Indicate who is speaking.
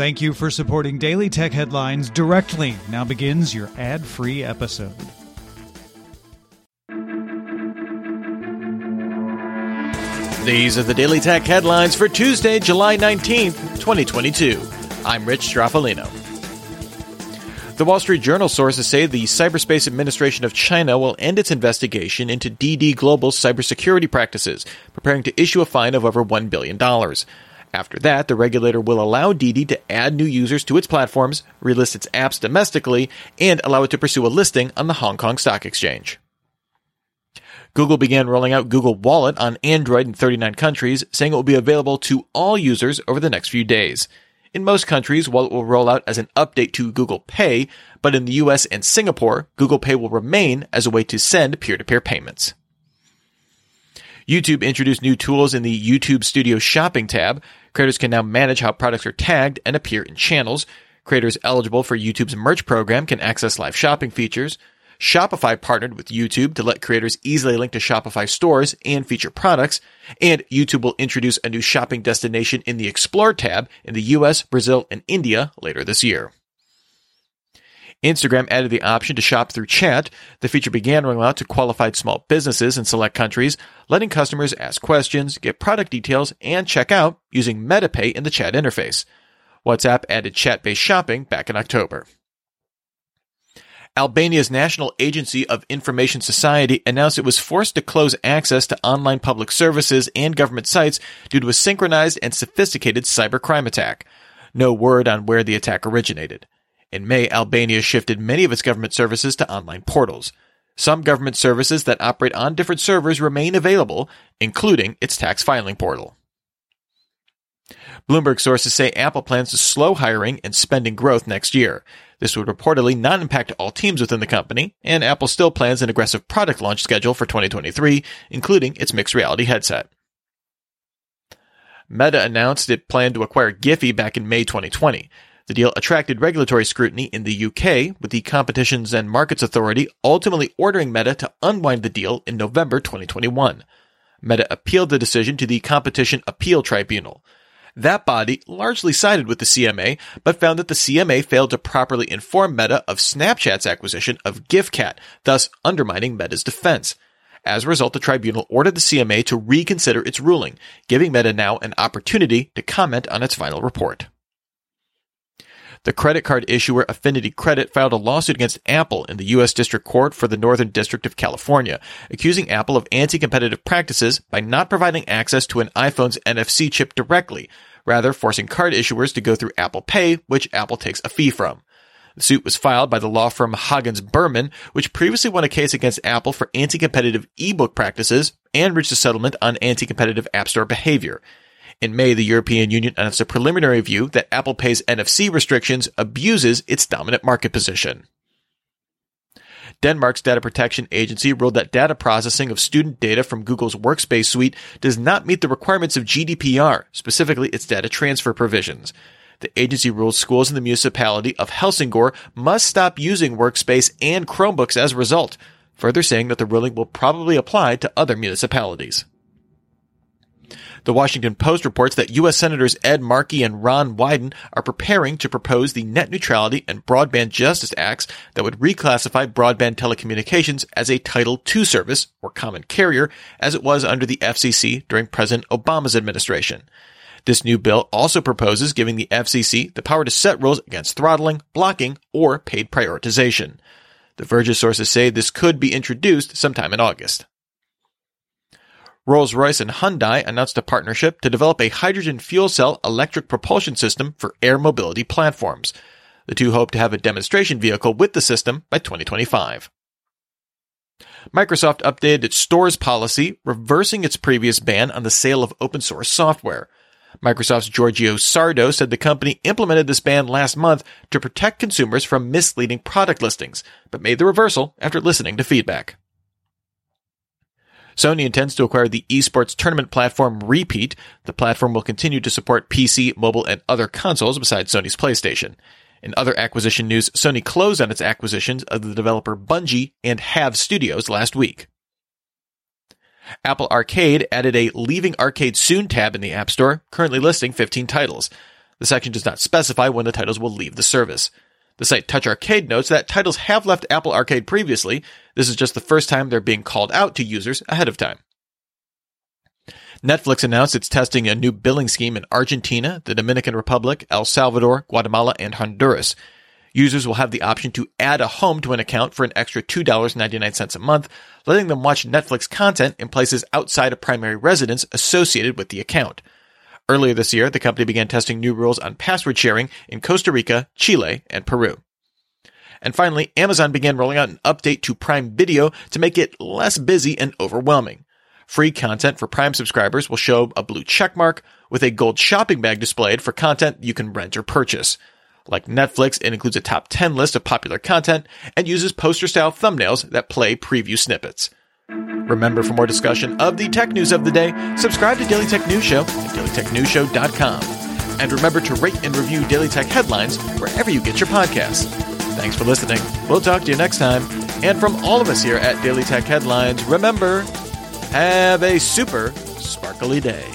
Speaker 1: Thank you for supporting Daily Tech Headlines directly. Now begins your ad free episode.
Speaker 2: These are the Daily Tech headlines for Tuesday, July 19th, 2022. I'm Rich Stroffolino. The Wall Street Journal sources say the Cyberspace Administration of China will end its investigation into Didi Global's cybersecurity practices, preparing to issue a fine of over $1 billion. After that, the regulator will allow DiDi to add new users to its platforms, relist its apps domestically, and allow it to pursue a listing on the Hong Kong Stock Exchange. Google began rolling out Google Wallet on Android in 39 countries, saying it will be available to all users over the next few days. In most countries, Wallet will roll out as an update to Google Pay, but in the US and Singapore, Google Pay will remain as a way to send peer-to-peer payments. YouTube introduced new tools in the YouTube Studio Shopping tab. Creators can now manage how products are tagged and appear in channels. Creators eligible for YouTube's merch program can access live shopping features. Shopify partnered with YouTube to let creators easily link to Shopify stores and feature products. And YouTube will introduce a new shopping destination in the Explore tab in the US, Brazil, and India later this year. Instagram added the option to shop through chat. The feature began rolling out to qualified small businesses in select countries, letting customers ask questions, get product details, and check out using MetaPay in the chat interface. WhatsApp added chat based shopping back in October. Albania's National Agency of Information Society announced it was forced to close access to online public services and government sites due to a synchronized and sophisticated cybercrime attack. No word on where the attack originated. In May, Albania shifted many of its government services to online portals. Some government services that operate on different servers remain available, including its tax filing portal. Bloomberg sources say Apple plans to slow hiring and spending growth next year. This would reportedly not impact all teams within the company, and Apple still plans an aggressive product launch schedule for 2023, including its mixed reality headset. Meta announced it planned to acquire Giphy back in May 2020. The deal attracted regulatory scrutiny in the UK, with the Competitions and Markets Authority ultimately ordering Meta to unwind the deal in November 2021. Meta appealed the decision to the Competition Appeal Tribunal. That body largely sided with the CMA, but found that the CMA failed to properly inform Meta of Snapchat's acquisition of Gfycat, thus undermining Meta's defense. As a result, the tribunal ordered the CMA to reconsider its ruling, giving Meta now an opportunity to comment on its final report. The credit card issuer Affinity Credit filed a lawsuit against Apple in the U.S. District Court for the Northern District of California, accusing Apple of anti-competitive practices by not providing access to an iPhone's NFC chip directly, rather forcing card issuers to go through Apple Pay, which Apple takes a fee from. The suit was filed by the law firm Hagens Berman, which previously won a case against Apple for anti-competitive ebook practices and reached a settlement on anti-competitive App Store behavior. In May, the European Union announced a preliminary view that Apple Pay's NFC restrictions abuses its dominant market position. Denmark's data protection agency ruled that data processing of student data from Google's Workspace suite does not meet the requirements of GDPR, specifically its data transfer provisions. The agency rules schools in the municipality of Helsingør must stop using Workspace and Chromebooks as a result, further saying that the ruling will probably apply to other municipalities. The Washington Post reports that U.S. Senators Ed Markey and Ron Wyden are preparing to propose the Net Neutrality and Broadband Justice Acts that would reclassify broadband telecommunications as a Title II service, or common carrier, as it was under the FCC during President Obama's administration. This new bill also proposes giving the FCC the power to set rules against throttling, blocking, or paid prioritization. The Verge's sources say this could be introduced sometime in August. Rolls-Royce and Hyundai announced a partnership to develop a hydrogen fuel cell electric propulsion system for air mobility platforms. The two hope to have a demonstration vehicle with the system by 2025. Microsoft updated its stores policy, reversing its previous ban on the sale of open source software. Microsoft's Giorgio Sardo said the company implemented this ban last month to protect consumers from misleading product listings, but made the reversal after listening to feedback. Sony intends to acquire the esports tournament platform Repeat. The platform will continue to support PC, mobile, and other consoles besides Sony's PlayStation. In other acquisition news, Sony closed on its acquisitions of the developer Bungie and Haven Studios last week. Apple Arcade added a Leaving Arcade Soon tab in the App Store, currently listing 15 titles. The section does not specify when the titles will leave the service. The site Touch Arcade notes that titles have left Apple Arcade previously. This is just the first time they're being called out to users ahead of time. Netflix announced it's testing a new billing scheme in Argentina, the Dominican Republic, El Salvador, Guatemala, and Honduras. Users will have the option to add a home to an account for an extra $2.99 a month, letting them watch Netflix content in places outside of primary residence associated with the account. Earlier this year, the company began testing new rules on password sharing in Costa Rica, Chile, and Peru. And finally, Amazon began rolling out an update to Prime Video to make it less busy and overwhelming. Free content for Prime subscribers will show a blue checkmark with a gold shopping bag displayed for content you can rent or purchase. Like Netflix, it includes a top 10 list of popular content and uses poster style thumbnails that play preview snippets. Remember, for more discussion of the tech news of the day, subscribe to Daily Tech News Show at dailytechnewsshow.com. And remember to rate and review Daily Tech headlines wherever you get your podcasts. Thanks for listening. We'll talk to you next time. And from all of us here at Daily Tech Headlines, remember, have a super sparkly day.